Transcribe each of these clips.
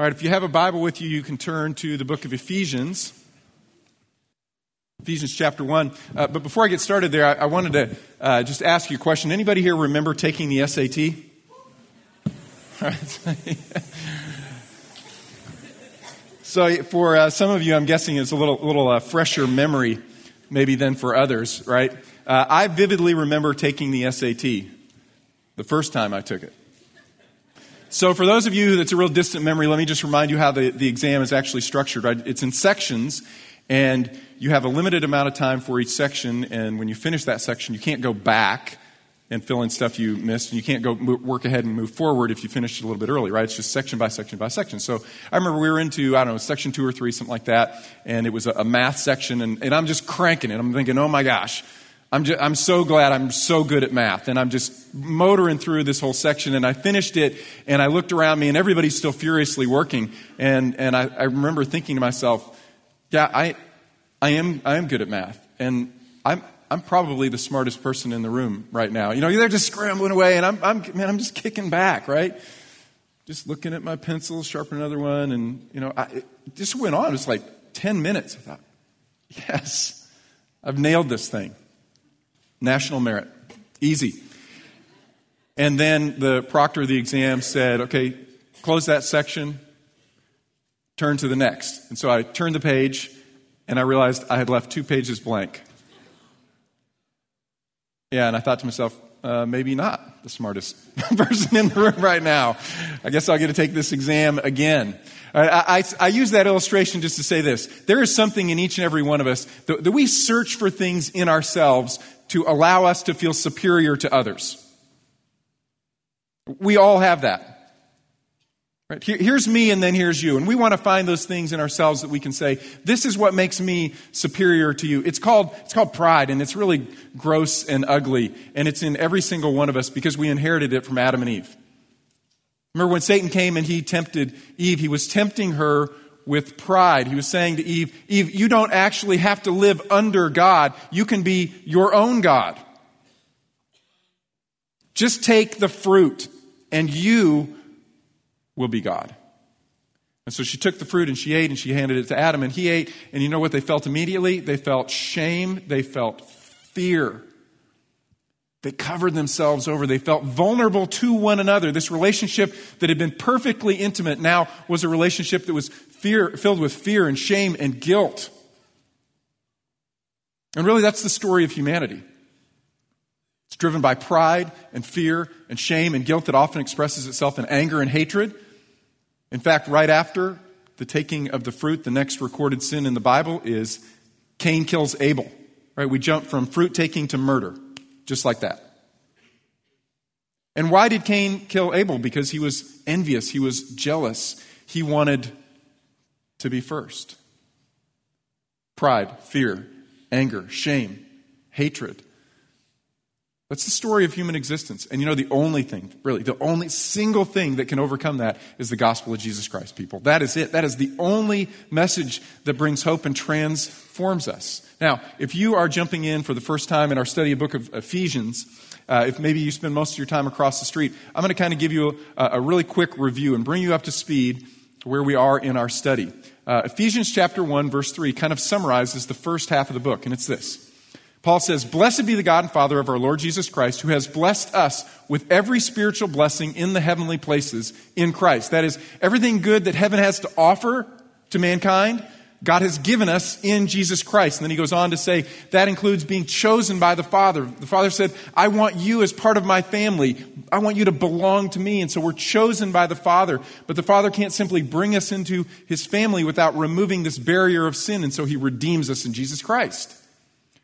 All right, if you have a Bible with you, you can turn to the book of Ephesians. Ephesians chapter 1. Uh, but before I get started there, I, I wanted to uh, just ask you a question. Anybody here remember taking the SAT? so, for uh, some of you, I'm guessing it's a little, little uh, fresher memory, maybe than for others, right? Uh, I vividly remember taking the SAT the first time I took it. So, for those of you that's a real distant memory, let me just remind you how the, the exam is actually structured. Right? It's in sections, and you have a limited amount of time for each section. And when you finish that section, you can't go back and fill in stuff you missed, and you can't go work ahead and move forward if you finished it a little bit early, right? It's just section by section by section. So I remember we were into, I don't know, section two or three, something like that, and it was a, math section, and, and I'm just cranking it. I'm thinking, oh my gosh, I'm, just, I'm so glad I'm so good at math. And I'm just motoring through this whole section. And I finished it, and I looked around me, and everybody's still furiously working. And, and I, I remember thinking to myself, yeah, I, I, am, I am good at math. And I'm, I'm probably the smartest person in the room right now. You know, they're just scrambling away, and I'm, I'm man, I'm just kicking back, right? Just looking at my pencil, sharpen another one, and, you know, I, just went on. It was like 10 minutes. I thought, yes, I've nailed this thing. National merit. Easy. And then the proctor of the exam said, okay, close that section, turn to the next. And so I turned the page, and I realized I had left two pages blank. Yeah, and I thought to myself, uh, maybe not the smartest person in the room right now. I guess I'll get to take this exam again. I, I, I, use that illustration just to say this. There is something in each and every one of us that, that we search for things in ourselves to allow us to feel superior to others. We all have that. Right? Here's me and then here's you. And we want to find those things in ourselves that we can say, this is what makes me superior to you. It's called, it's called pride, and it's really gross and ugly. And it's in every single one of us because we inherited it from Adam and Eve. Remember when Satan came and he tempted Eve, he was tempting her with pride. He was saying to Eve, Eve, you don't actually have to live under God. You can be your own God. Just take the fruit and you will be God. And so she took the fruit and she ate and she handed it to Adam and he ate. And you know what they felt immediately? They felt shame. They felt fear. They covered themselves over. They felt vulnerable to one another. This relationship that had been perfectly intimate now was a relationship that was fear, filled with fear and shame and guilt. And really, that's the story of humanity. It's driven by pride and fear and shame and guilt that often expresses itself in anger and hatred. In fact, right after the taking of the fruit, the next recorded sin in the Bible is Cain kills Abel. Right? We jump from fruit taking to murder, just like that. And why did Cain kill Abel? Because he was envious, he was jealous, he wanted to be first. Pride, fear, anger, shame, hatred. That's the story of human existence. And you know, the only thing, really, the only single thing that can overcome that is the gospel of Jesus Christ, people. That is it. That is the only message that brings hope and transforms us. Now, if you are jumping in for the first time in our study of book of Ephesians, uh, if maybe you spend most of your time across the street, I'm going to kind of give you a, a really quick review and bring you up to speed where we are in our study. Uh, Ephesians chapter 1, verse 3 kind of summarizes the first half of the book, and it's this. Paul says, Blessed be the God and Father of our Lord Jesus Christ, who has blessed us with every spiritual blessing in the heavenly places in Christ. That is, everything good that heaven has to offer to mankind, God has given us in Jesus Christ. And then he goes on to say that includes being chosen by the Father. The Father said, I want you as part of my family. I want you to belong to me. And so we're chosen by the Father. But the Father can't simply bring us into his family without removing this barrier of sin. And so he redeems us in Jesus Christ.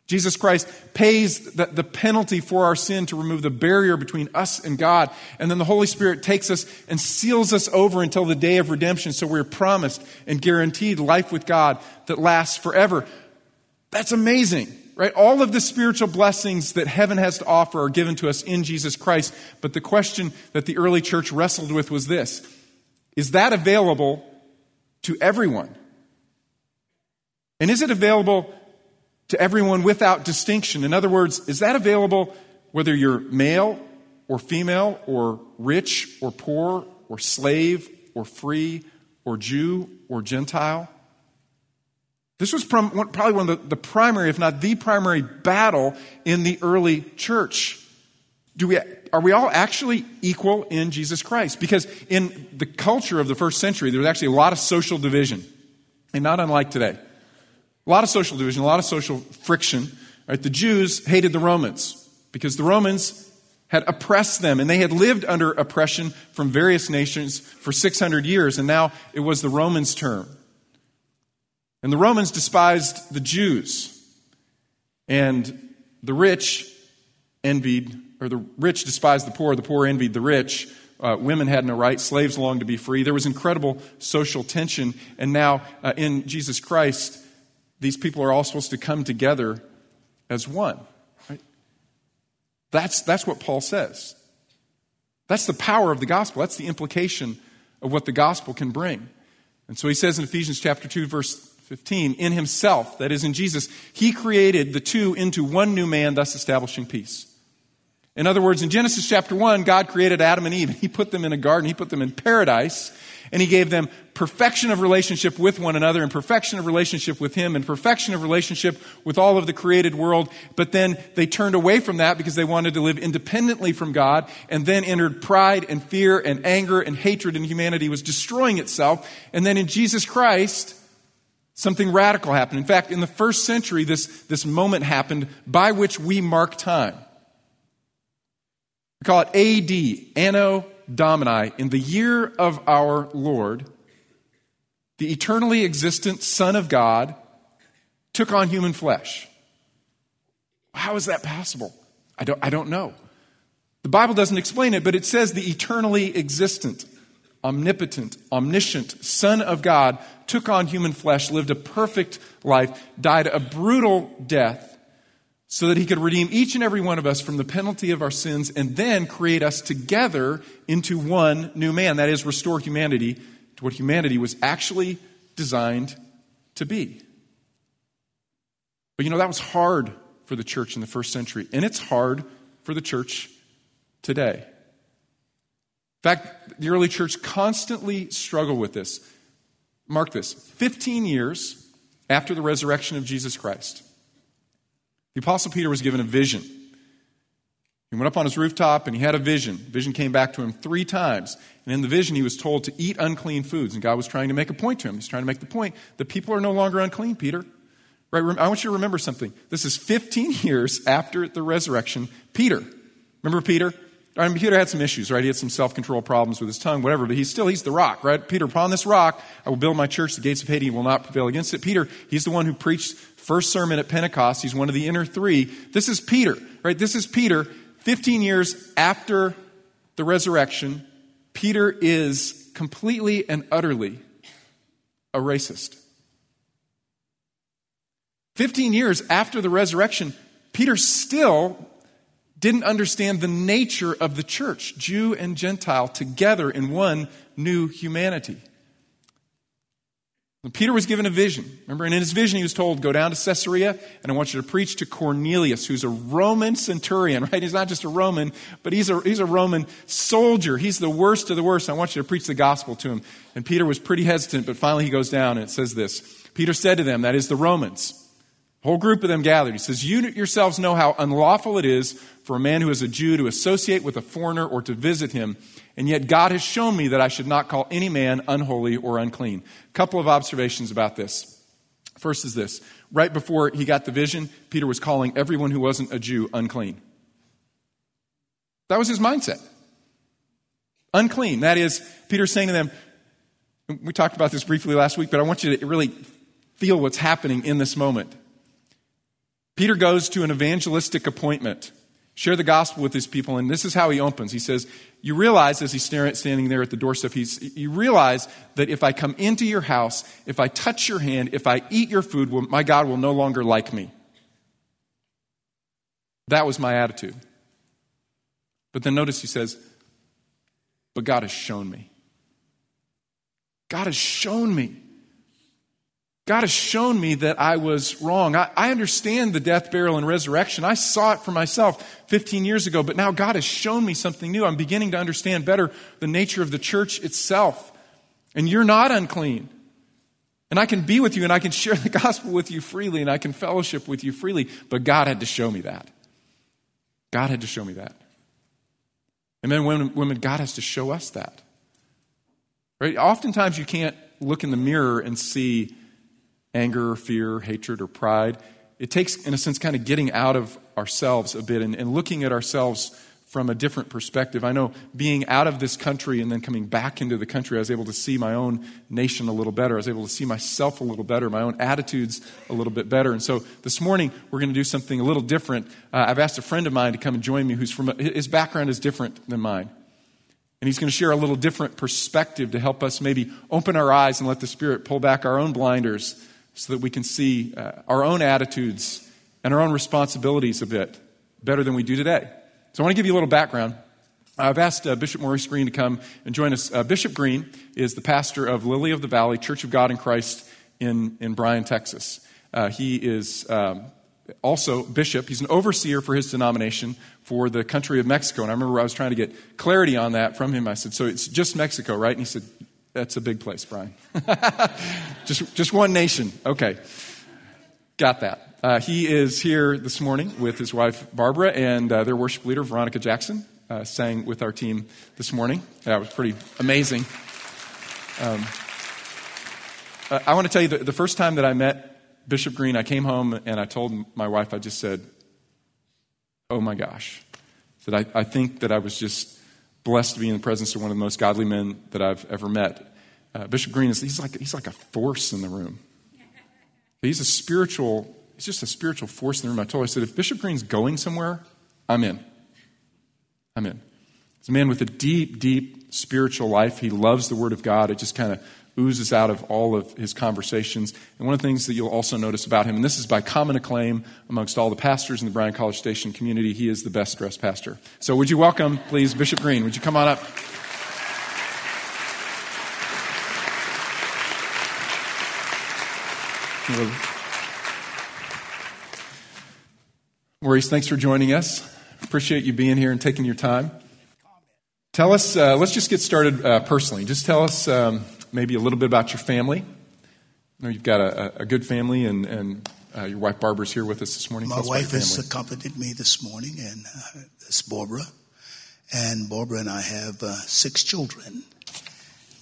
Jesus Christ pays the, the, penalty for our sin to remove the barrier between us and God. And then the Holy Spirit takes us and seals us over until the day of redemption. So we're promised and guaranteed life with God that lasts forever. That's amazing, right? All of the spiritual blessings that heaven has to offer are given to us in Jesus Christ. But the question that the early church wrestled with was this Is that available to everyone? And is it available to everyone without distinction. In other words, is that available whether you're male or female or rich or poor or slave or free or Jew or Gentile. This was probably one of the, primary, if not the primary, battle in the early church. Do we, are we all actually equal in Jesus Christ? Because in the culture of the first century, there was actually a lot of social division, and not unlike today. A lot of social division, a lot of social friction. Right? The Jews hated the Romans because the Romans had oppressed them, and they had lived under oppression from various nations for 600 years, and now it was the Romans' turn. And the Romans despised the Jews. And the rich envied, or the rich despised the poor, the poor envied the rich. Uh, women had no rights, slaves longed to be free. There was incredible social tension. And now, uh, in Jesus Christ, these people are all supposed to come together as one. Right? That's, that's what Paul says. That's the power of the gospel. That's the implication of what the gospel can bring. And so he says in Ephesians chapter 2, verse 15, in himself, that is in Jesus, he created the two into one new man, thus establishing peace. In other words, in Genesis chapter 1, God created Adam and Eve. He put them in a garden, He put them in paradise, and He gave them perfection of relationship with one another, and perfection of relationship with Him, and perfection of relationship with all of the created world. But then they turned away from that because they wanted to live independently from God, and then entered pride and fear and anger and hatred, and humanity was destroying itself. And then in Jesus Christ, Something radical happened. In fact, in the first century, this, this moment happened by which we mark time. We call it AD, Anno Domini. In the year of our Lord, the eternally existent Son of God took on human flesh. How is that possible? I don't, I don't know. The Bible doesn't explain it, but it says the eternally existent omnipotent, omniscient Son of God took on human flesh, lived a perfect life, died a brutal death, so that he could redeem each and every one of us from the penalty of our sins and then create us together into one new man. That is, restore humanity to what humanity was actually designed to be. But you know, that was hard for the church in the first century, and it's hard for the church today. In fact, the early church constantly struggled with this. Mark this 15 years after the resurrection of Jesus Christ, the Apostle Peter was given a vision. He went up on his rooftop and he had a vision. Vision came back to him three times. And in the vision, he was told to eat unclean foods. And God was trying to make a point to him. He's trying to make the point that people are no longer unclean, Peter. Right? I want you to remember something. This is 15 years after the resurrection. Peter. Remember Peter? I mean, Peter had some issues, right? He had some self-control problems with his tongue, whatever, but he's still, he's the rock, right? Peter, upon this rock, I will build my church. The gates of Hades will not prevail against it. Peter, he's the one who preached first sermon at Pentecost. He's one of the inner three. This is Peter, right? This is Peter. 15 years after the resurrection, Peter is completely and utterly a racist. 15 years after the resurrection, Peter still didn't understand the nature of the church, Jew and Gentile, together in one new humanity. Peter was given a vision. Remember, and in his vision, he was told, Go down to Caesarea, and I want you to preach to Cornelius, who's a Roman centurion, right? He's not just a Roman, but he's a, he's a Roman soldier. He's the worst of the worst. I want you to preach the gospel to him. And Peter was pretty hesitant, but finally he goes down, and it says this Peter said to them, That is the Romans whole group of them gathered. He says, You yourselves know how unlawful it is for a man who is a Jew to associate with a foreigner or to visit him. And yet God has shown me that I should not call any man unholy or unclean. A couple of observations about this. First is this right before he got the vision, Peter was calling everyone who wasn't a Jew unclean. That was his mindset. Unclean. That is, Peter's saying to them, we talked about this briefly last week, but I want you to really feel what's happening in this moment. Peter goes to an evangelistic appointment, share the gospel with his people, and this is how he opens. He says, You realize, as he's standing there at the doorstep, he's, you realize that if I come into your house, if I touch your hand, if I eat your food, my God will no longer like me. That was my attitude. But then notice he says, But God has shown me. God has shown me God has shown me that I was wrong. I, I, understand the death, burial, and resurrection. I saw it for myself 15 years ago, but now God has shown me something new. I'm beginning to understand better the nature of the church itself. And you're not unclean. And I can be with you and I can share the gospel with you freely and I can fellowship with you freely. But God had to show me that. God had to show me that. And then women, women God has to show us that. Right? Oftentimes you can't look in the mirror and see anger or fear, hatred or pride. It takes, in a sense, kind of getting out of ourselves a bit and, and looking at ourselves from a different perspective. I know being out of this country and then coming back into the country, I was able to see my own nation a little better. I was able to see myself a little better, my own attitudes a little bit better. And so this morning, we're going to do something a little different. Uh, I've asked a friend of mine to come and join me who's from, a, his background is different than mine. And he's going to share a little different perspective to help us maybe open our eyes and let the Spirit pull back our own blinders so that we can see uh, our own attitudes and our own responsibilities a bit better than we do today. So I want to give you a little background. I've asked uh, Bishop Maurice Green to come and join us. Uh, Bishop Green is the pastor of Lily of the Valley Church of God in Christ in, in Bryan, Texas. Uh, he is um, also bishop. He's an overseer for his denomination for the country of Mexico. And I remember I was trying to get clarity on that from him. I said, So it's just Mexico, right? And he said, That's a big place, Brian. just, just one nation. Okay. Got that. Uh, he is here this morning with his wife, Barbara, and uh, their worship leader, Veronica Jackson, uh, sang with our team this morning. That was pretty amazing. Um, uh, I want to tell you, the, the first time that I met Bishop Green, I came home and I told my wife, I just said, Oh my gosh. That I, I think that I was just blessed to be in the presence of one of the most godly men that I've ever met. Uh, Bishop Green is he's like, he's like a force in the room. He's a spiritual, he's just a spiritual force in the room. I told her, I said, if Bishop Green's going somewhere, I'm in. I'm in. He's a man with a deep, deep spiritual life. He loves the Word of God. It just kind of oozes out of all of his conversations. And one of the things that you'll also notice about him, and this is by common acclaim amongst all the pastors in the Bryan College Station community, he is the best dressed pastor. So would you welcome, please, Bishop Green? Would you come on up? Maurice, thanks for joining us. Appreciate you being here and taking your time. Tell us, uh, let's just get started uh, personally. Just tell us um, maybe a little bit about your family. I know you've got a, a good family, and, and uh, your wife Barbara's here with us this morning. My wife has accompanied me this morning, and uh, it's Barbara. And Barbara and I have uh, six children.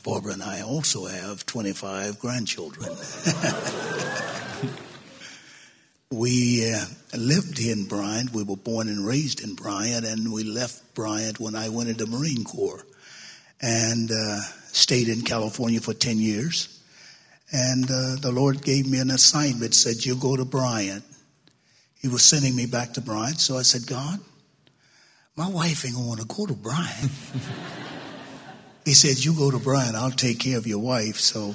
Barbara and I also have 25 grandchildren. we uh, lived in Bryan. We were born and raised in Bryan, and we left Bryan when I went into the Marine Corps. And uh, stayed in California for 10 years. And uh, the Lord gave me an assignment, said, You go to Bryan. He was sending me back to Bryan. So I said, God, my wife ain't going to go to Bryan. he said, You go to Bryan, I'll take care of your wife. So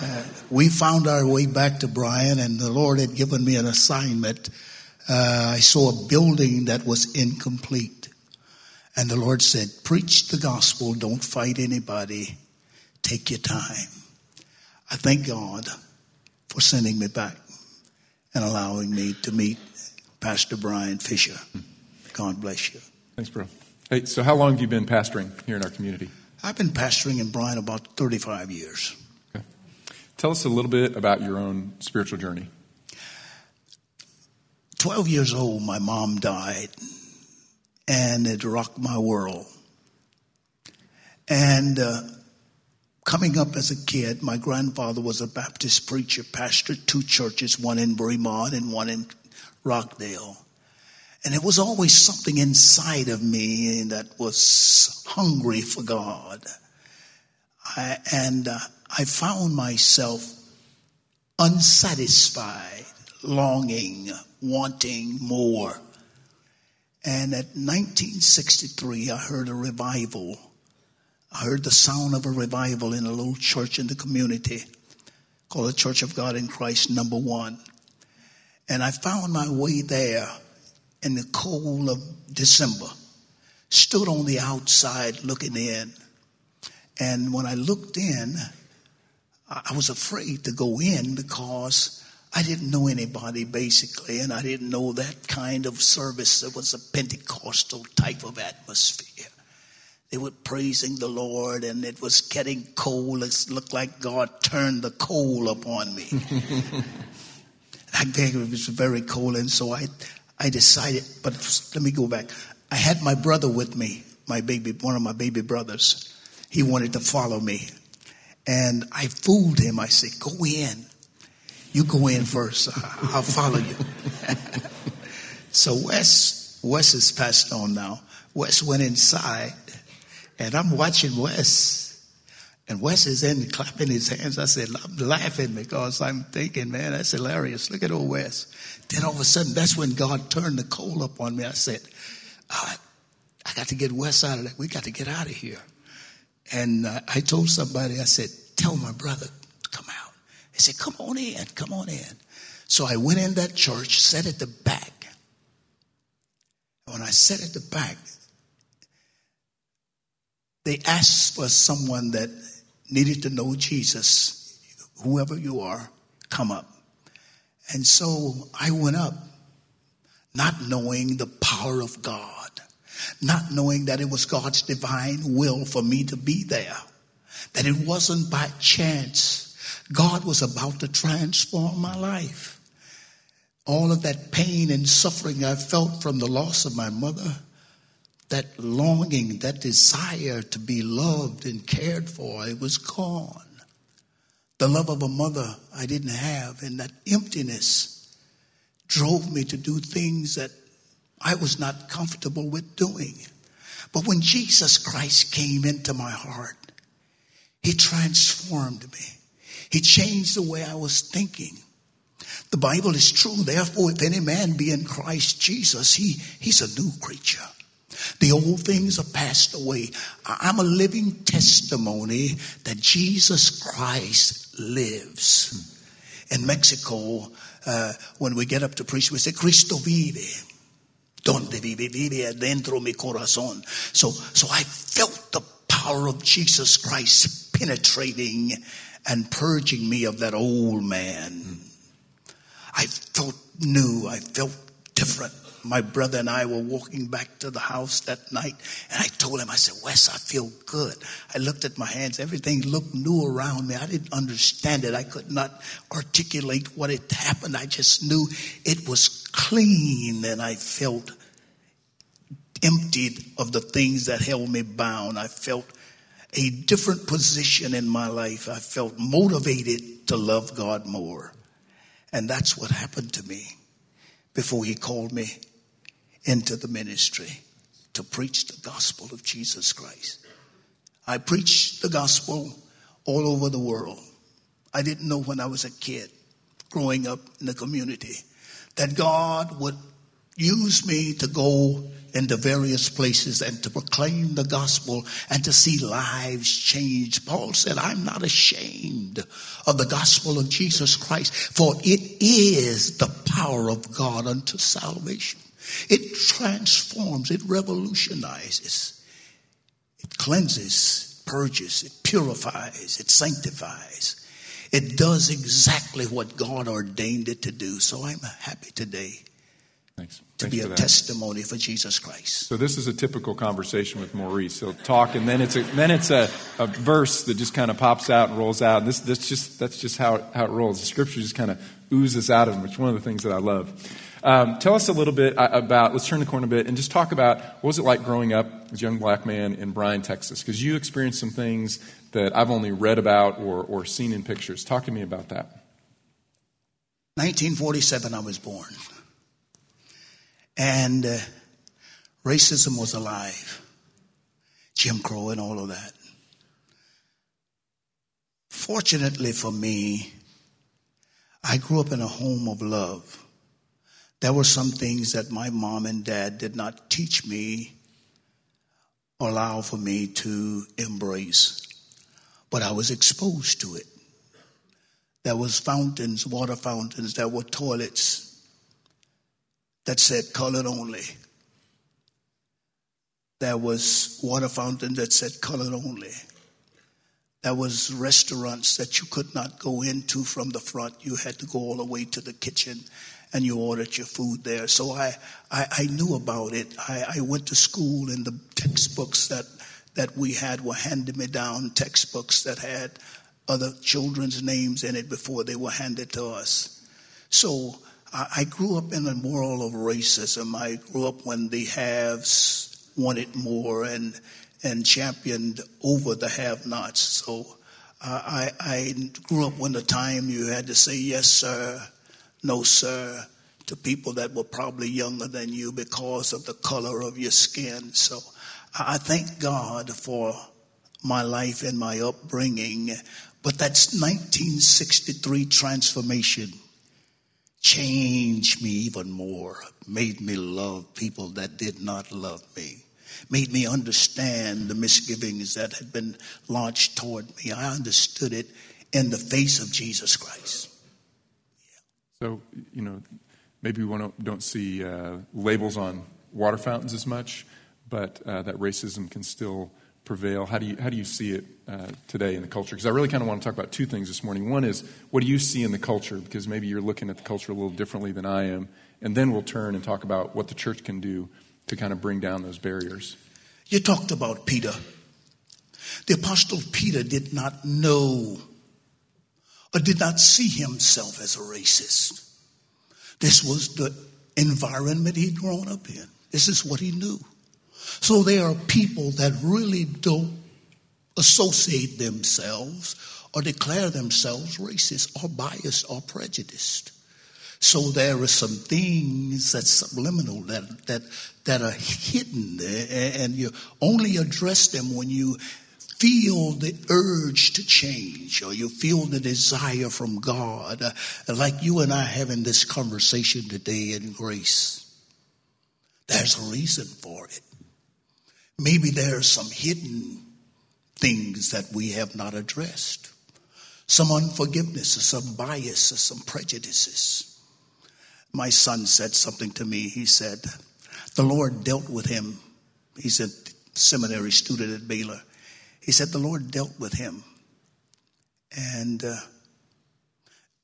uh, we found our way back to Bryan, and the Lord had given me an assignment. Uh, I saw a building that was incomplete. And the Lord said, Preach the gospel, don't fight anybody, take your time. I thank God for sending me back and allowing me to meet Pastor Brian Fisher. God bless you. Thanks, bro. Hey, so how long have you been pastoring here in our community? I've been pastoring in Bryan about 35 years. Okay. Tell us a little bit about your own spiritual journey. 12 years old, my mom died and it rocked my world. And uh, coming up as a kid, my grandfather was a Baptist preacher, pastored two churches, one in Bremond and one in Rockdale. And it was always something inside of me that was hungry for God. I, and uh, I found myself unsatisfied, longing, wanting more. And at 1963, I heard a revival. I heard the sound of a revival in a little church in the community called the Church of God in Christ, number one. And I found my way there in the cold of December, stood on the outside looking in. And when I looked in, I was afraid to go in because I didn't know anybody basically, and I didn't know that kind of service. It was a Pentecostal type of atmosphere. They were praising the Lord, and it was getting cold. It looked like God turned the coal upon me. I think it was very cold, and so I, I decided. But let me go back. I had my brother with me, my baby, one of my baby brothers. He wanted to follow me, and I fooled him. I said, "Go in. You go in first. I'll follow you." so Wes, Wes is passed on now. Wes went inside, and I'm watching Wes. And Wes is in clapping his hands. I said, I'm laughing because I'm thinking, man, that's hilarious. Look at old Wes. Then all of a sudden, that's when God turned the coal up on me. I said, I got to get Wes out of that. We got to get out of here. And uh, I told somebody, I said, tell my brother to come out. They said, come on in, come on in. So I went in that church, sat at the back. When I sat at the back, they asked for someone that needed to know Jesus. Whoever you are, come up. And so I went up, not knowing the power of God, not knowing that it was God's divine will for me to be there, that it wasn't by chance. God was about to transform my life. All of that pain and suffering I felt from the loss of my mother, that longing, that desire to be loved and cared for, it was gone. The love of a mother I didn't have, and that emptiness drove me to do things that I was not comfortable with doing. But when Jesus Christ came into my heart, He transformed me. He changed the way I was thinking. The Bible is true. Therefore, if any man be in Christ Jesus, he, he's a new creature. The old things are passed away. I'm a living testimony that Jesus Christ lives. In Mexico, uh, when we get up to preach, we say, Cristo vive. Donde vive, vive adentro mi corazón. So, so I felt the power of Jesus Christ penetrating and purging me of that old man. I felt new. I felt different my brother and I were walking back to the house that night, and I told him, I said, Wes, I feel good. I looked at my hands, everything looked new around me. I didn't understand it. I could not articulate what had happened. I just knew it was clean, and I felt emptied of the things that held me bound. I felt a different position in my life. I felt motivated to love God more. And that's what happened to me before he called me into the ministry to preach the gospel of Jesus Christ. I preached the gospel all over the world. I didn't know when I was a kid growing up in the community that God would use me to go into various places and to proclaim the gospel and to see lives changed. Paul said, I'm not ashamed of the gospel of Jesus Christ, for it is the power of God unto salvation. It transforms, it revolutionizes, it cleanses, purges, it purifies, it sanctifies. It does exactly what God ordained it to do. So I'm happy today Thanks. to Thanks be a testimony for Jesus Christ. So this is a typical conversation with Maurice. He'll talk, and then it's a then it's a, a verse that just kind of pops out and rolls out. And this this just that's just how it, how it rolls. The scripture just kind of oozes out of him, which is one of the things that I love. Um, tell us a little bit uh, about. Let's turn the corner a bit and just talk about what was it like growing up as a young black man in Bryan, Texas? Because you experienced some things that I've only read about or or seen in pictures. Talk to me about that. 1947, I was born. And uh, racism was alive, Jim Crow and all of that. Fortunately for me, I grew up in a home of love. There were some things that my mom and dad did not teach me or allow for me to embrace, but I was exposed to it. There was fountains, water fountains, there were toilets that said colored only. There was water fountain that said colored only. There was restaurants that you could not go into from the front. You had to go all the way to the kitchen and you ordered your food there. So I, I, I knew about it. I, I went to school and the textbooks that that we had were handed me down textbooks that had other children's names in it before they were handed to us. So I grew up in a world of racism. I grew up when the haves wanted more and and championed over the have-nots. So uh, I, I grew up when the time you had to say yes, sir, no, sir, to people that were probably younger than you because of the color of your skin. So I thank God for my life and my upbringing. But that's 1963 transformation changed me even more, made me love people that did not love me, made me understand the misgivings that had been launched toward me. I understood it in the face of Jesus Christ. Yeah. So, you know, maybe we don't see uh, labels on water fountains as much, but uh, that racism can still prevail? How do you, how do you see it uh, today in the culture? Because I really kind of want to talk about two things this morning. One is, what do you see in the culture? Because maybe you're looking at the culture a little differently than I am. And then we'll turn and talk about what the church can do to kind of bring down those barriers. You talked about Peter. The Apostle Peter did not know or did not see himself as a racist. This was the environment he'd grown up in. This is what he knew. So there are people that really don't associate themselves or declare themselves racist or biased or prejudiced. So there are some things that's subliminal that that that are hidden and you only address them when you feel the urge to change or you feel the desire from God, uh, like you and I having this conversation today in grace. There's a reason for it. Maybe there are some hidden things that we have not addressed. Some unforgiveness or some bias or some prejudices. My son said something to me. He said, The Lord dealt with him. He's a seminary student at Baylor. He said, The Lord dealt with him. And uh,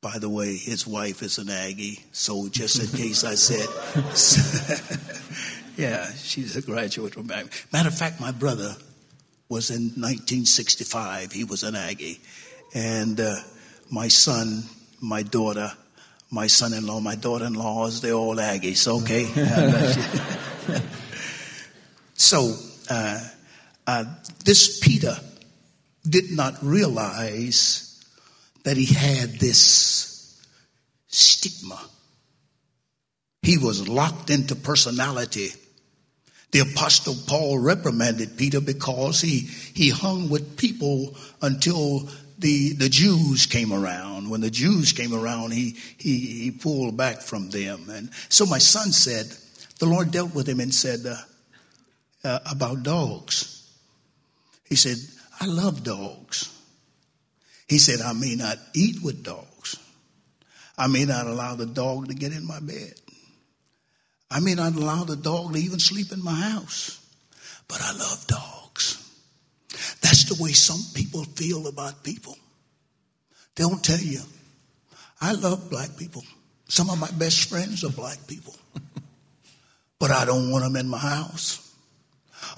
by the way, his wife is an Aggie, so just in case I said, yeah, she's a graduate from Aggie. Matter of fact, my brother was in 1965. He was an Aggie. And uh, my son, my daughter, my son in law, my daughter in laws, they're all Aggies, okay? so, uh, uh, this Peter did not realize that he had this stigma. He was locked into personality. The apostle Paul reprimanded Peter because he, he hung with people until the, the Jews came around. When the Jews came around, he, he, he pulled back from them. And so my son said, the Lord dealt with him and said uh, uh, about dogs. He said, I love dogs. He said, I may not eat with dogs. I may not allow the dog to get in my bed. I may not allow the dog to even sleep in my house. But I love dogs. That's the way some people feel about people. They don't tell you. I love black people. Some of my best friends are black people. but I don't want them in my house.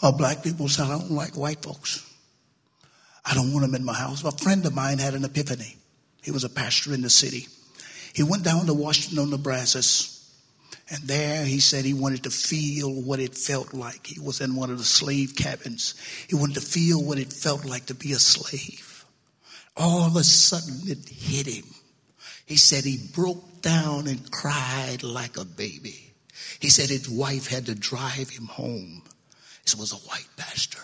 Or black people say, I don't like white folks. I don't want them in my house. A friend of mine had an epiphany. He was a pastor in the city. He went down to Washington, Nebraska, and there he said he wanted to feel what it felt like. He was in one of the slave cabins. He wanted to feel what it felt like to be a slave. All of a sudden it hit him. He said he broke down and cried like a baby. He said his wife had to drive him home. This was a white pastor.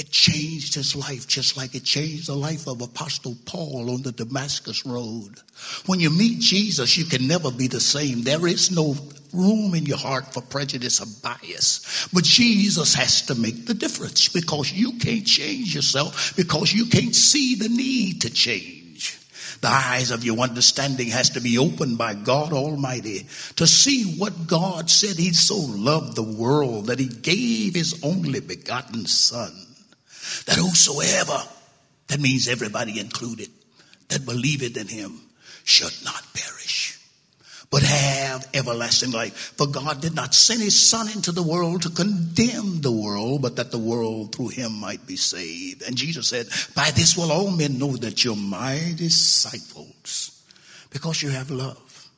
It changed his life just like it changed the life of Apostle Paul on the Damascus Road. When you meet Jesus, you can never be the same. There is no room in your heart for prejudice or bias. But Jesus has to make the difference because you can't change yourself because you can't see the need to change. The eyes of your understanding has to be opened by God Almighty to see what God said He so loved the world that He gave His only begotten Son that whosoever, that means everybody included, that believeth in him should not perish, but have everlasting life. For God did not send his Son into the world to condemn the world, but that the world through him might be saved. And Jesus said, By this will all men know that you're my disciples, because you have love.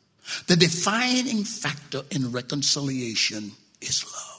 The defining factor in reconciliation is love.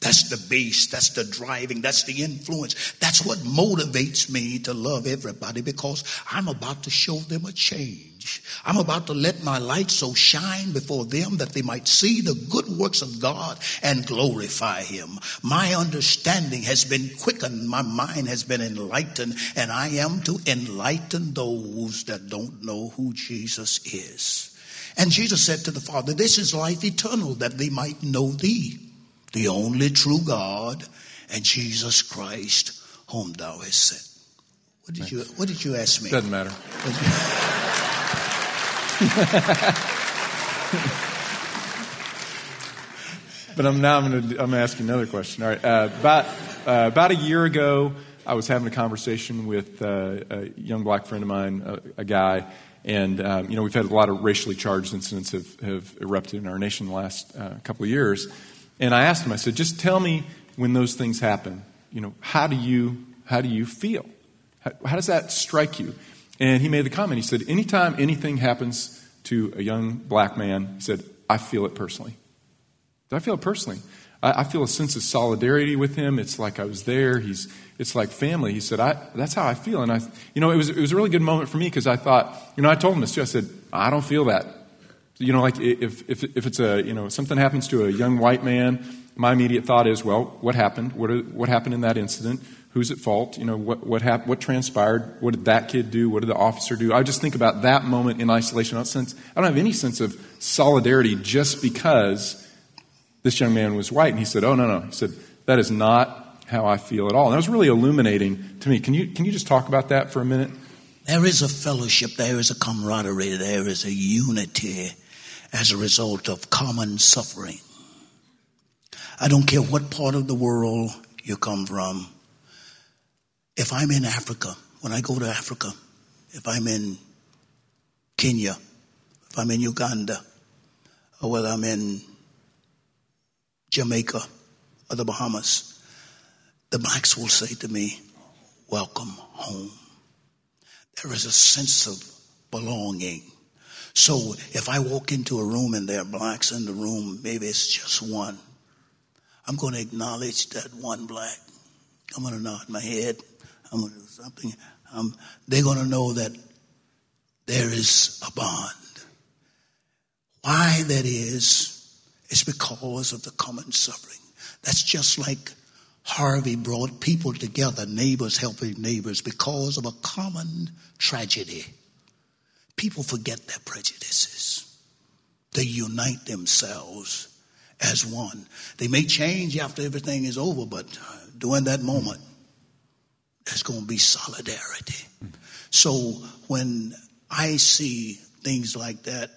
That's the base, that's the driving, that's the influence. That's what motivates me to love everybody because I'm about to show them a change. I'm about to let my light so shine before them that they might see the good works of God and glorify Him. My understanding has been quickened, my mind has been enlightened, and I am to enlighten those that don't know who Jesus is. And Jesus said to the Father, This is life eternal, that they might know Thee the only true God, and Jesus Christ, whom thou hast sent. What did you What did you ask me? Doesn't matter. but I'm now I'm going to I'm gonna ask you another question. All right, uh, about uh, about a year ago, I was having a conversation with uh, a young black friend of mine, a, a guy, and um, you know we've had a lot of racially charged incidents have, have erupted in our nation the last uh, couple of years. And I asked him, I said, just tell me when those things happen, you know, how do you, how do you feel? How, how does that strike you? And he made the comment, he said, anytime anything happens to a young black man, he said, I feel it personally. I feel it personally. I, I feel a sense of solidarity with him. It's like I was there. He's, it's like family. He said, I, that's how I feel. And I, you know, it was, it was a really good moment for me because I thought, you know, I told him this too. I said, I don't feel that you know, like if, if, if it's a, you know, something happens to a young white man, my immediate thought is, well, what happened? What, are, what happened in that incident? Who's at fault? You know, what, what, hap- what transpired? What did that kid do? What did the officer do? I just think about that moment in isolation. I don't, sense, I don't have any sense of solidarity just because this young man was white. And he said, oh, no, no. He said, that is not how I feel at all. And that was really illuminating to me. Can you, can you just talk about that for a minute? There is a fellowship, there is a camaraderie, there is a unity as a result of common suffering. I don't care what part of the world you come from. If I'm in Africa, when I go to Africa, if I'm in Kenya, if I'm in Uganda, or whether I'm in Jamaica or the Bahamas, the blacks will say to me, Welcome home. There is a sense of belonging so if I walk into a room and there are blacks in the room, maybe it's just one. I'm going to acknowledge that one black. I'm going to nod my head. I'm going to do something. Um, they're going to know that there is a bond. Why that is, it's because of the common suffering. That's just like Harvey brought people together, neighbors helping neighbors, because of a common tragedy. People forget their prejudices. They unite themselves as one. They may change after everything is over, but uh, during that moment, there's going to be solidarity. So when I see things like that,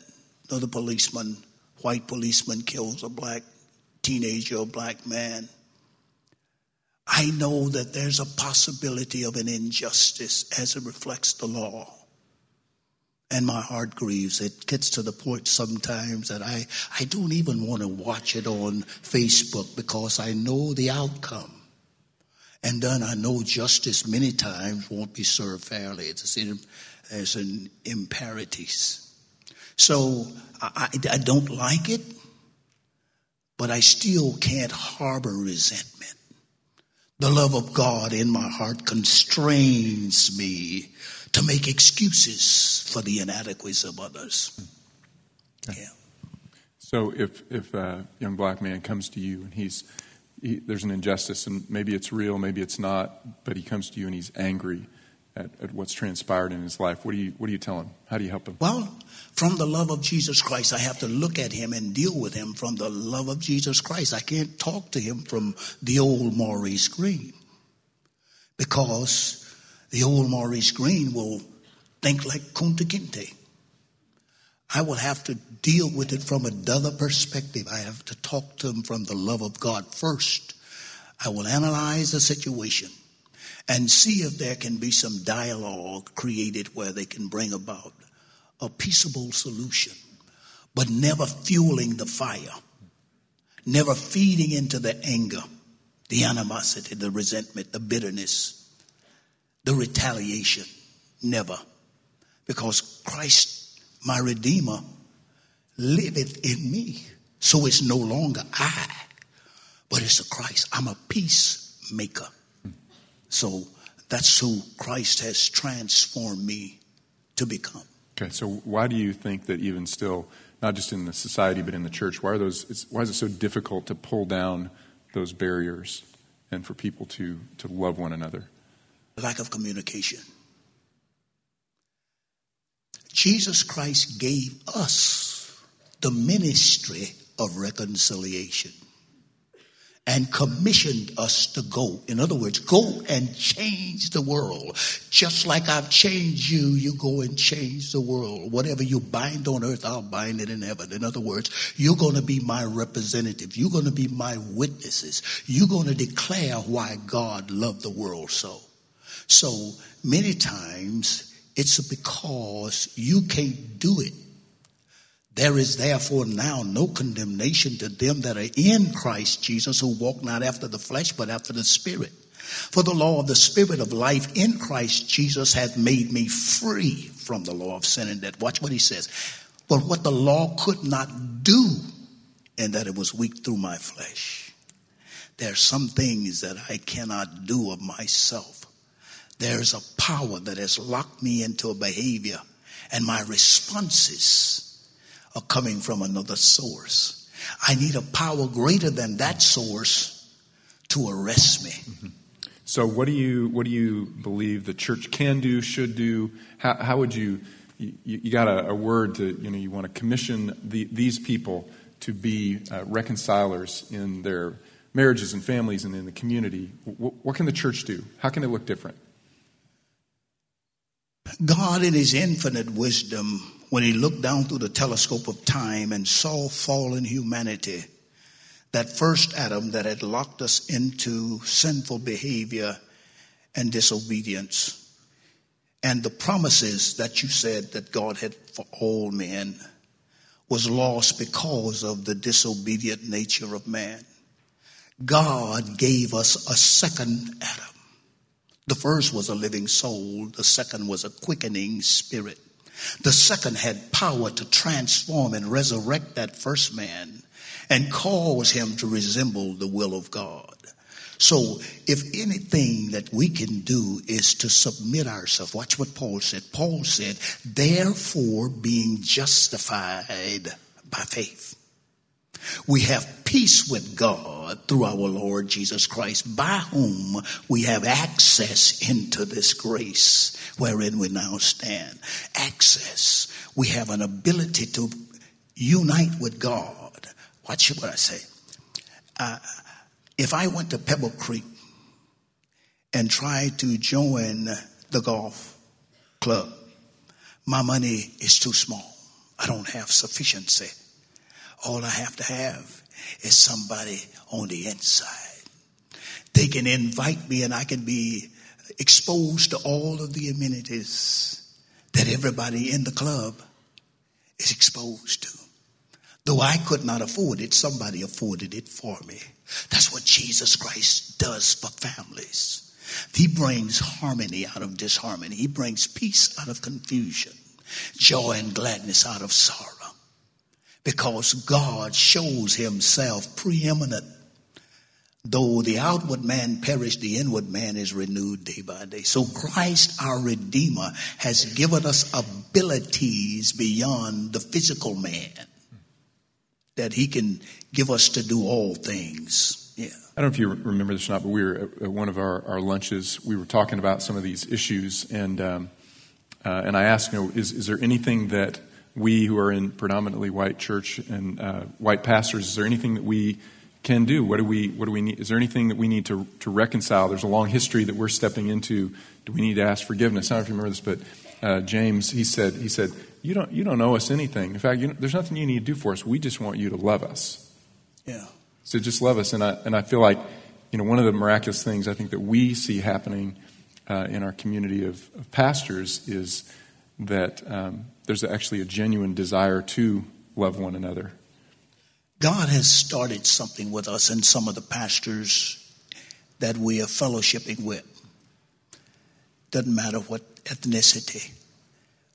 another policeman, white policeman kills a black teenager, a black man, I know that there's a possibility of an injustice as it reflects the law and my heart grieves. It gets to the point sometimes that I, I don't even want to watch it on Facebook because I know the outcome. And then I know justice many times won't be served fairly. It's an, as an imperative. So I, I don't like it, but I still can't harbor resentment. The love of God in my heart constrains me to make excuses for the inadequacies of others. Okay. Yeah. So if if a young black man comes to you and he's he, there's an injustice and maybe it's real, maybe it's not, but he comes to you and he's angry at, at what's transpired in his life. What do you what do you tell him? How do you help him? Well, from the love of Jesus Christ, I have to look at him and deal with him from the love of Jesus Christ. I can't talk to him from the old Maurice Green because the old Maurice Green will think like Kunta Kinte. I will have to deal with it from another perspective. I have to talk to him from the love of God first. I will analyze the situation and see if there can be some dialogue created where they can bring about a peaceable solution. but never fueling the fire, never feeding into the anger, the animosity, the resentment, the bitterness, the retaliation. Never. Because Christ, my Redeemer, liveth in me. So it's no longer I, but it's a Christ. I'm a peacemaker. So that's who Christ has transformed me to become. Okay, so why do you think that even still, not just in the society but in the church, why are those? why is it so difficult to pull down those barriers and for people to to love one another? Lack of communication. Jesus Christ gave us the ministry of reconciliation and commissioned us to go. In other words, go and change the world. Just like I've changed you, you go and change the world. Whatever you bind on earth, I'll bind it in heaven. In other words, you're going to be my representative. You're going to be my witnesses. You're going to declare why God loved the world so. So many times it's because you can't do it there is therefore now no condemnation to them that are in Christ Jesus who walk not after the flesh but after the Spirit. For the law of the Spirit of life in Christ Jesus hath made me free from the law of sin and death. Watch what he says. But what the law could not do, and that it was weak through my flesh. There are some things that I cannot do of myself. There's a power that has locked me into a behavior, and my responses are coming from another source. I need a power greater than that source to arrest me. Mm-hmm. So, what do you what do you believe the church can do, should do? How, how would you, you? You, got a, a, word to you know you want to commission the, these people to be uh, reconcilers in their marriages and families and in the community. What, what can the church do? How can it look different? God, in His infinite wisdom, when he looked down through the telescope of time and saw fallen humanity, that first Adam that had locked us into sinful behavior and disobedience, and the promises that you said that God had for all men was lost because of the disobedient nature of man. God gave us a second Adam. The first was a living soul, the second was a quickening spirit. The second had power to transform and resurrect that first man and cause him to resemble the will of God. So, if anything that we can do is to submit ourselves, watch what Paul said. Paul said, therefore, being justified by faith. We have peace with God through our Lord Jesus Christ, by whom we have access into this grace wherein we now stand. Access. We have an ability to unite with God. Watch what I say. Uh, if I went to Pebble Creek and tried to join the golf club, my money is too small. I don't have sufficiency. All I have to have is somebody on the inside. They can invite me and I can be exposed to all of the amenities that everybody in the club is exposed to. Though I could not afford it, somebody afforded it for me. That's what Jesus Christ does for families. He brings harmony out of disharmony. He brings peace out of confusion, joy and gladness out of sorrow because God shows himself preeminent. Though the outward man perish, the inward man is renewed day by day. So Christ, our Redeemer, has given us abilities beyond the physical man that he can give us to do all things. Yeah. I don't know if you remember this or not, but we were at one of our, our lunches. We were talking about some of these issues, and um, uh, and I asked, you know, is, is there anything that we who are in predominantly white church and uh, white pastors, is there anything that we can do? What do we, what do we need? Is there anything that we need to, to reconcile? There's a long history that we're stepping into. Do we need to ask forgiveness? I don't know if you remember this, but uh, James, he said, he said, you don't, you don't owe us anything. In fact, you there's nothing you need to do for us. We just want you to love us. Yeah. So just love us. And I, and I feel like, you know, one of the miraculous things I think that we see happening uh, in our community of, of pastors is that um, there's actually a genuine desire to love one another. God has started something with us and some of the pastors that we are fellowshipping with. Doesn't matter what ethnicity,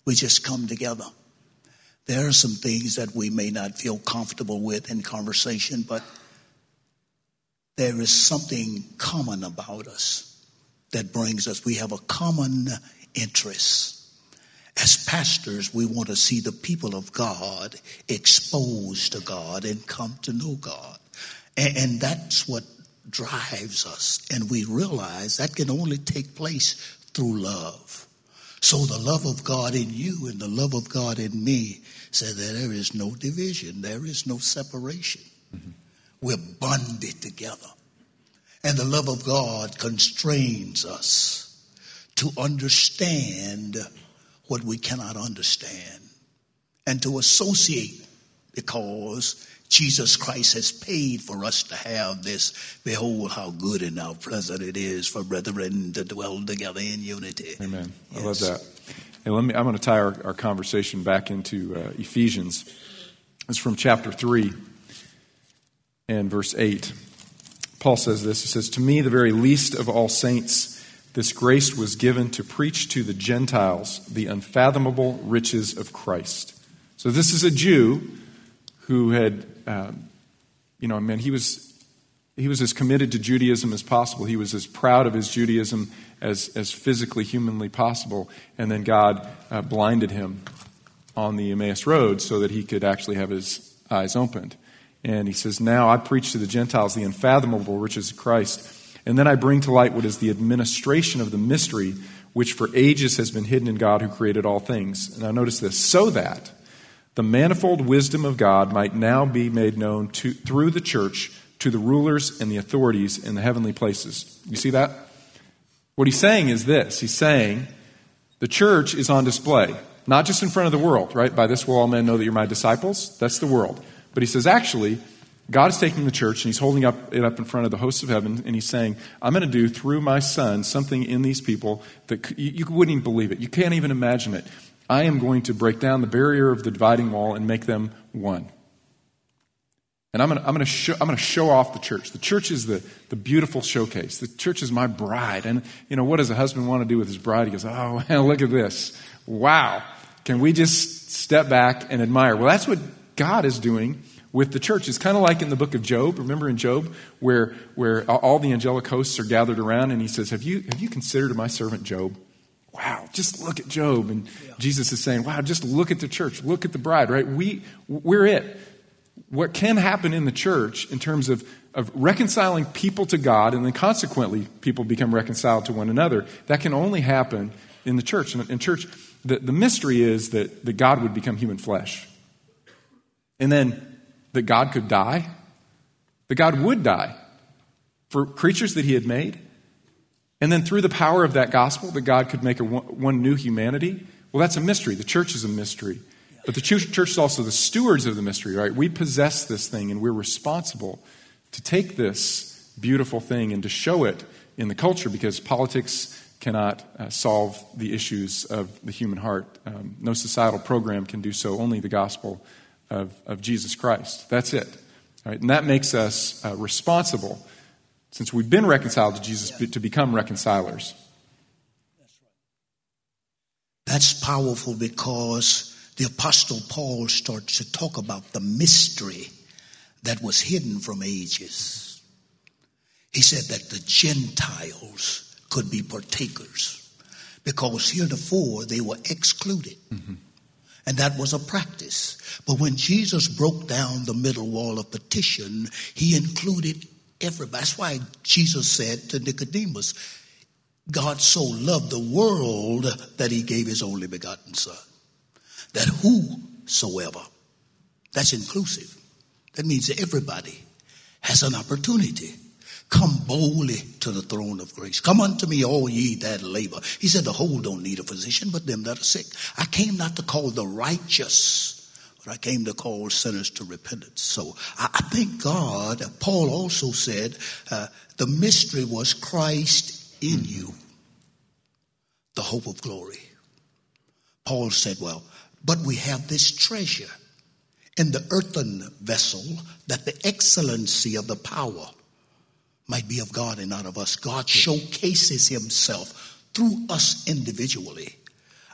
we just come together. There are some things that we may not feel comfortable with in conversation, but there is something common about us that brings us. We have a common interest. As pastors, we want to see the people of God exposed to God and come to know God. And, and that's what drives us. And we realize that can only take place through love. So the love of God in you and the love of God in me said that there is no division, there is no separation. Mm-hmm. We're bonded together. And the love of God constrains us to understand what we cannot understand and to associate because Jesus Christ has paid for us to have this. Behold, how good and how pleasant it is for brethren to dwell together in unity. Amen. Yes. I love that. And let me, I'm going to tie our, our conversation back into uh, Ephesians. It's from chapter 3 and verse 8. Paul says this He says, To me, the very least of all saints, this grace was given to preach to the Gentiles the unfathomable riches of Christ. So this is a Jew who had, um, you know, I mean, he was. He was as committed to Judaism as possible. He was as proud of his Judaism as, as physically, humanly possible. And then God uh, blinded him on the Emmaus Road so that he could actually have his eyes opened. And he says, Now I preach to the Gentiles the unfathomable riches of Christ and then I bring to light what is the administration of the mystery, which for ages has been hidden in God who created all things. Now, notice this so that the manifold wisdom of God might now be made known to, through the church to the rulers and the authorities in the heavenly places. You see that? What he's saying is this He's saying the church is on display, not just in front of the world, right? By this will all men know that you're my disciples. That's the world. But he says, actually, God is taking the church and he's holding up, it up in front of the hosts of heaven and he's saying, I'm going to do through my son something in these people that you, wouldn't even believe it. You can't even imagine it. I am going to break down the barrier of the dividing wall and make them one. And I'm going to, I'm going to, show, I'm going to show off the church. The church is the, the beautiful showcase. The church is my bride. And, you know, what does a husband want to do with his bride? He goes, oh, look at this. Wow. Can we just step back and admire? Well, that's what God is doing with the church. It's kind of like in the book of Job. Remember in Job where, where all the angelic hosts are gathered around and he says, have you, have you considered my servant Job? Wow, just look at Job. And yeah. Jesus is saying, wow, just look at the church. Look at the bride, right? We, we're it. What can happen in the church in terms of, of reconciling people to God and then consequently people become reconciled to one another, that can only happen in the church. And in church, the, the mystery is that, that God would become human flesh. And then that God could die, that God would die for creatures that He had made. And then through the power of that gospel, that God could make one, one new humanity. Well, that's a mystery. The church is a mystery. But the church is also the stewards of the mystery, right? We possess this thing and we're responsible to take this beautiful thing and to show it in the culture because politics cannot uh, solve the issues of the human heart. Um, no societal program can do so, only the gospel of, of Jesus Christ. That's it. Right? And that makes us uh, responsible, since we've been reconciled to Jesus, to become reconcilers. That's powerful because the Apostle Paul starts to talk about the mystery that was hidden from ages. He said that the Gentiles could be partakers because heretofore they were excluded. Mm-hmm. And that was a practice. But when Jesus broke down the middle wall of petition, he included everybody. That's why Jesus said to Nicodemus, God so loved the world that he gave his only begotten Son. That whosoever, that's inclusive. That means everybody has an opportunity Come boldly to the throne of grace. Come unto me, all ye that labor. He said, The whole don't need a physician, but them that are sick. I came not to call the righteous, but I came to call sinners to repentance. So I, I thank God. Paul also said, uh, The mystery was Christ in mm-hmm. you, the hope of glory. Paul said, Well, but we have this treasure in the earthen vessel, that the excellency of the power might be of God and not of us. God showcases himself through us individually.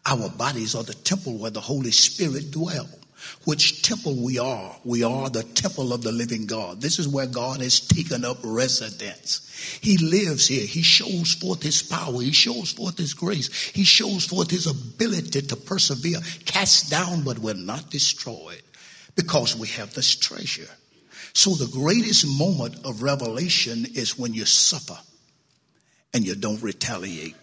Our bodies are the temple where the Holy Spirit dwells which temple we are. We are the temple of the living God. This is where God has taken up residence. He lives here. He shows forth his power. He shows forth his grace. He shows forth his ability to persevere, cast down, but will not destroyed because we have this treasure. So the greatest moment of revelation is when you suffer and you don't retaliate.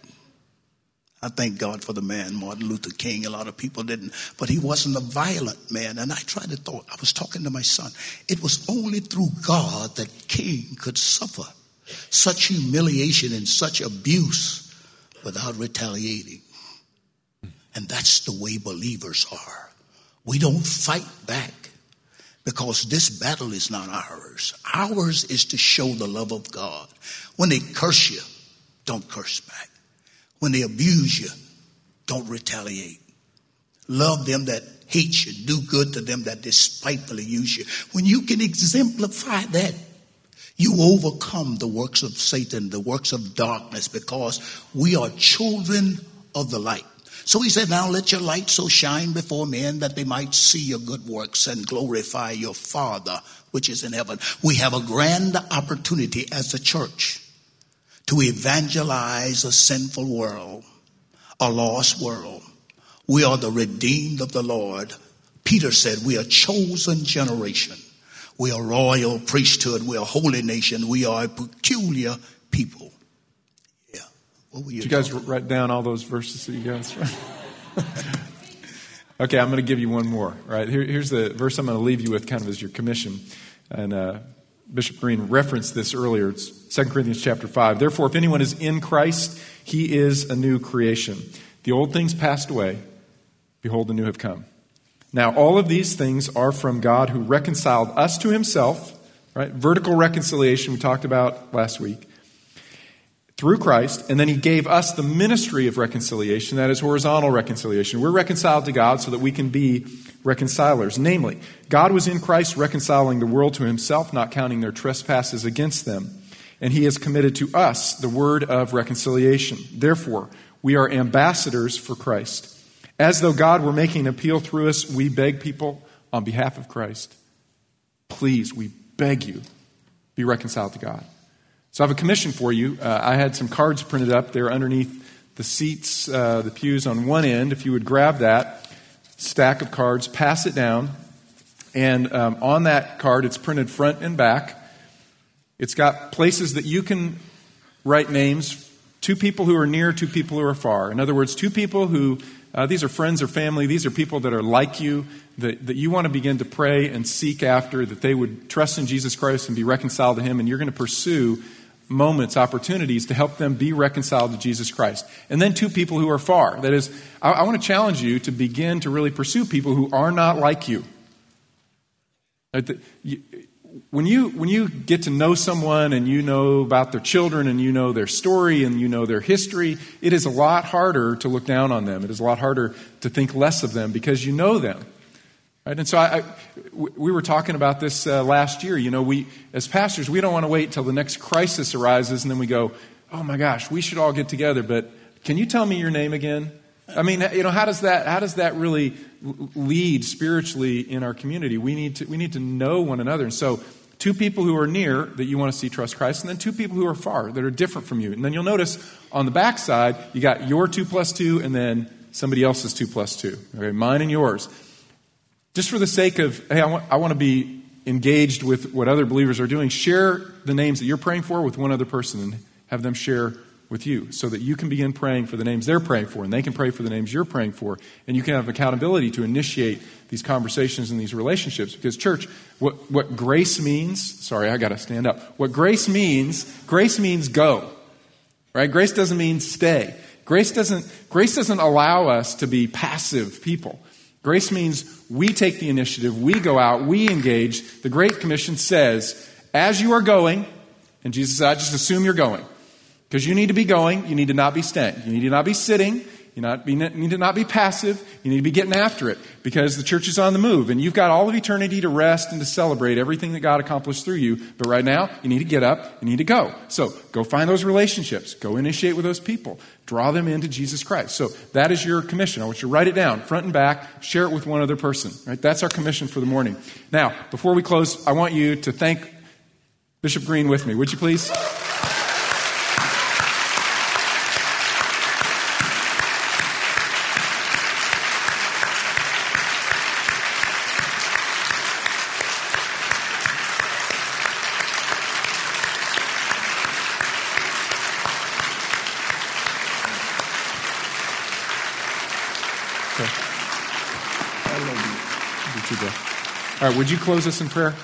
I thank God for the man, Martin Luther King. A lot of people didn't, but he wasn't a violent man. And I tried to thought, I was talking to my son. It was only through God that King could suffer such humiliation and such abuse without retaliating. And that's the way believers are. We don't fight back because this battle is not ours. Ours is to show the love of God. When they curse you, don't curse back. When they abuse you, don't retaliate. Love them that hate you. Do good to them that despitefully use you. When you can exemplify that, you overcome the works of Satan, the works of darkness, because we are children of the light. So he said, Now let your light so shine before men that they might see your good works and glorify your Father which is in heaven. We have a grand opportunity as a church to evangelize a sinful world, a lost world. We are the redeemed of the Lord. Peter said, We are chosen generation. We are royal priesthood. We are holy nation. We are a peculiar people. What you Did you guys write down all those verses that you guys okay, I'm going to give you one more. Right Here, here's the verse I'm going to leave you with, kind of as your commission. And uh, Bishop Green referenced this earlier. It's 2 Corinthians chapter 5. Therefore, if anyone is in Christ, he is a new creation. The old things passed away. Behold, the new have come. Now, all of these things are from God who reconciled us to himself, right? Vertical reconciliation we talked about last week through Christ, and then he gave us the ministry of reconciliation, that is horizontal reconciliation. We're reconciled to God so that we can be reconcilers. Namely, God was in Christ reconciling the world to himself, not counting their trespasses against them. And he has committed to us the word of reconciliation. Therefore, we are ambassadors for Christ. As though God were making an appeal through us, we beg people on behalf of Christ, please, we beg you, be reconciled to God. So I have a commission for you. Uh, I had some cards printed up there underneath the seats, uh, the pews on one end. If you would grab that stack of cards, pass it down, and um, on that card, it's printed front and back. It's got places that you can write names two people who are near, two people who are far. In other words, two people who, uh, these are friends or family, these are people that are like you, that, that you want to begin to pray and seek after, that they would trust in Jesus Christ and be reconciled to Him, and you're going to pursue moments, opportunities to help them be reconciled to Jesus Christ. And then two people who are far. That is, I, I want to challenge you to begin to really pursue people who are not like you. When you, when you get to know someone and you know about their children and you know their story and you know their history, it is a lot harder to look down on them. It is a lot harder to think less of them because you know them. Right? And so I, I, we were talking about this uh, last year. You know, we, as pastors, we don't want to wait till the next crisis arises and then we go, oh my gosh, we should all get together, but can you tell me your name again? I mean, you know, how does that, how does that really lead spiritually in our community? We need to, we need to know one another. And so, two people who are near that you want to see trust Christ, and then two people who are far that are different from you. And then you'll notice on the back side, you got your two plus two, and then somebody else's two plus two. Okay, mine and yours just for the sake of, hey, I want, I want to be engaged with what other believers are doing, share the names that you're praying for with one other person and have them share with you so that you can begin praying for the names they're praying for and they can pray for the names you're praying for. And you can have accountability to initiate these conversations and these relationships because church what, what grace means sorry i got to stand up. What grace means grace means go right? Grace doesn't mean stay. Grace doesn't grace doesn't allow us to be passive people Grace means we take the initiative, we go out, we engage. The Great Commission says, as you are going, and Jesus said, I just assume you're going. Because you need to be going, you need to not be staying. You need to not be sitting, you not need to not be passive. You need to be getting after it because the church is on the move and you've got all of eternity to rest and to celebrate everything that God accomplished through you. But right now, you need to get up. You need to go. So go find those relationships. Go initiate with those people. Draw them into Jesus Christ. So that is your commission. I want you to write it down, front and back. Share it with one other person. Right? That's our commission for the morning. Now, before we close, I want you to thank Bishop Green with me. Would you please? Would you close us in prayer?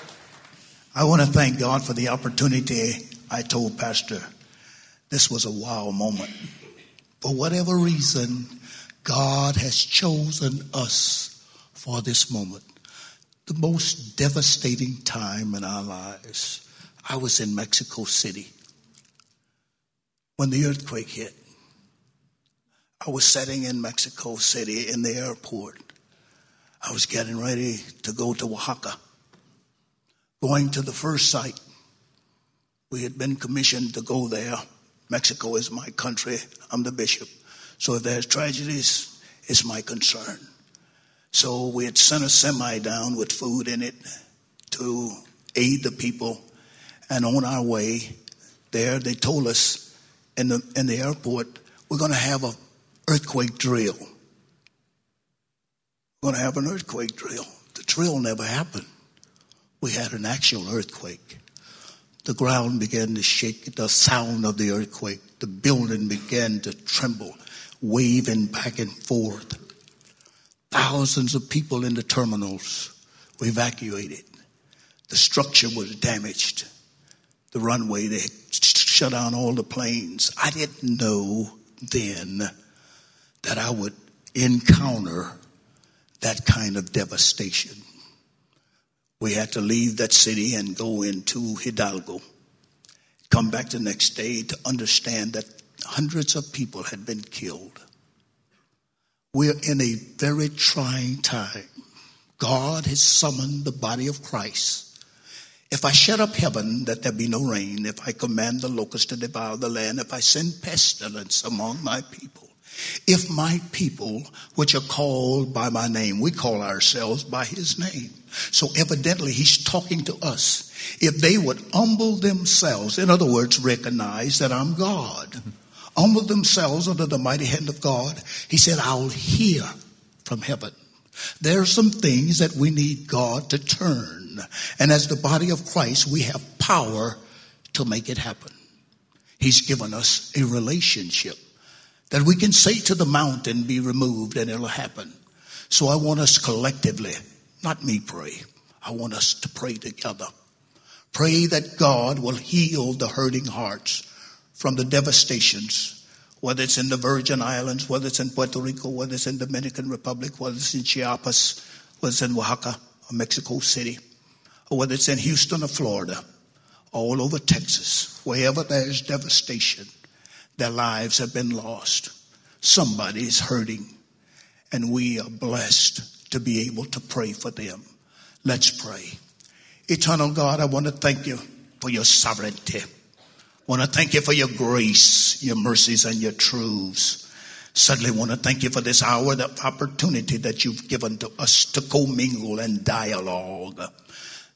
I want to thank God for the opportunity. I told Pastor this was a wow moment. For whatever reason, God has chosen us for this moment. The most devastating time in our lives. I was in Mexico City when the earthquake hit. I was sitting in Mexico City in the airport. I was getting ready to go to Oaxaca, going to the first site. We had been commissioned to go there. Mexico is my country. I'm the bishop. So if there's tragedies, it's my concern. So we had sent a semi down with food in it to aid the people. And on our way there, they told us in the, in the airport, we're going to have an earthquake drill going to have an earthquake drill. The drill never happened. We had an actual earthquake. The ground began to shake, the sound of the earthquake. The building began to tremble, waving back and forth. Thousands of people in the terminals were evacuated. The structure was damaged. The runway, they shut down all the planes. I didn't know then that I would encounter that kind of devastation. We had to leave that city and go into Hidalgo. Come back the next day to understand that hundreds of people had been killed. We're in a very trying time. God has summoned the body of Christ. If I shut up heaven that there be no rain, if I command the locusts to devour the land, if I send pestilence among my people, if my people, which are called by my name, we call ourselves by his name. So evidently he's talking to us. If they would humble themselves, in other words, recognize that I'm God, humble themselves under the mighty hand of God, he said, I'll hear from heaven. There are some things that we need God to turn. And as the body of Christ, we have power to make it happen. He's given us a relationship that we can say to the mountain, be removed, and it'll happen. So I want us collectively, not me pray, I want us to pray together. Pray that God will heal the hurting hearts from the devastations, whether it's in the Virgin Islands, whether it's in Puerto Rico, whether it's in the Dominican Republic, whether it's in Chiapas, whether it's in Oaxaca or Mexico City, or whether it's in Houston or Florida, all over Texas, wherever there's devastation. Their lives have been lost. Somebody's hurting, and we are blessed to be able to pray for them. Let's pray. Eternal God, I want to thank you for your sovereignty. I want to thank you for your grace, your mercies, and your truths. Suddenly want to thank you for this hour, the opportunity that you've given to us to commingle and dialogue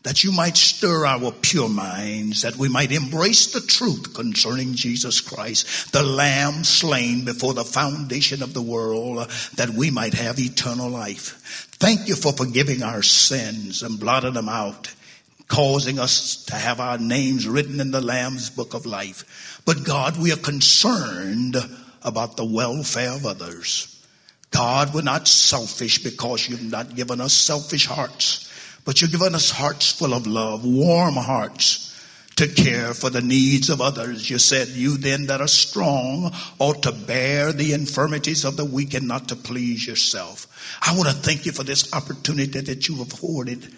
that you might stir our pure minds, that we might embrace the truth concerning Jesus Christ, the Lamb slain before the foundation of the world, that we might have eternal life. Thank you for forgiving our sins and blotting them out, causing us to have our names written in the Lamb's book of life. But God, we are concerned about the welfare of others. God, we're not selfish because you've not given us selfish hearts but you've given us hearts full of love, warm hearts to care for the needs of others. You said, You then that are strong ought to bear the infirmities of the weak and not to please yourself. I want to thank you for this opportunity that you afforded,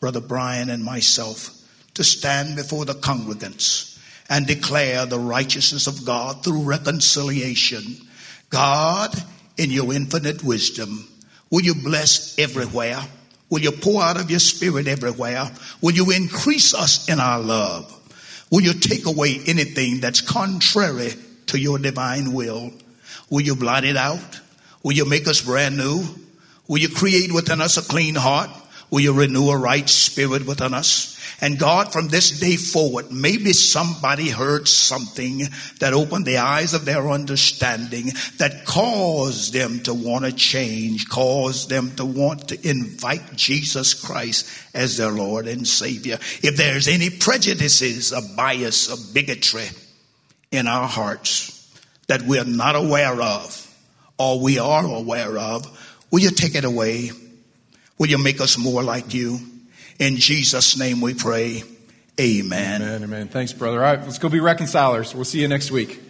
Brother Brian and myself, to stand before the congregants and declare the righteousness of God through reconciliation. God, in your infinite wisdom, will you bless everywhere? Will you pour out of your spirit everywhere? Will you increase us in our love? Will you take away anything that's contrary to your divine will? Will you blot it out? Will you make us brand new? Will you create within us a clean heart? Will you renew a right spirit within us? And God, from this day forward, maybe somebody heard something that opened the eyes of their understanding that caused them to want to change, caused them to want to invite Jesus Christ as their Lord and Savior. If there's any prejudices, a bias, a bigotry in our hearts that we're not aware of, or we are aware of, will you take it away? Will you make us more like you? In Jesus' name we pray. Amen. Amen. Amen. Thanks, brother. All right, let's go be reconcilers. We'll see you next week.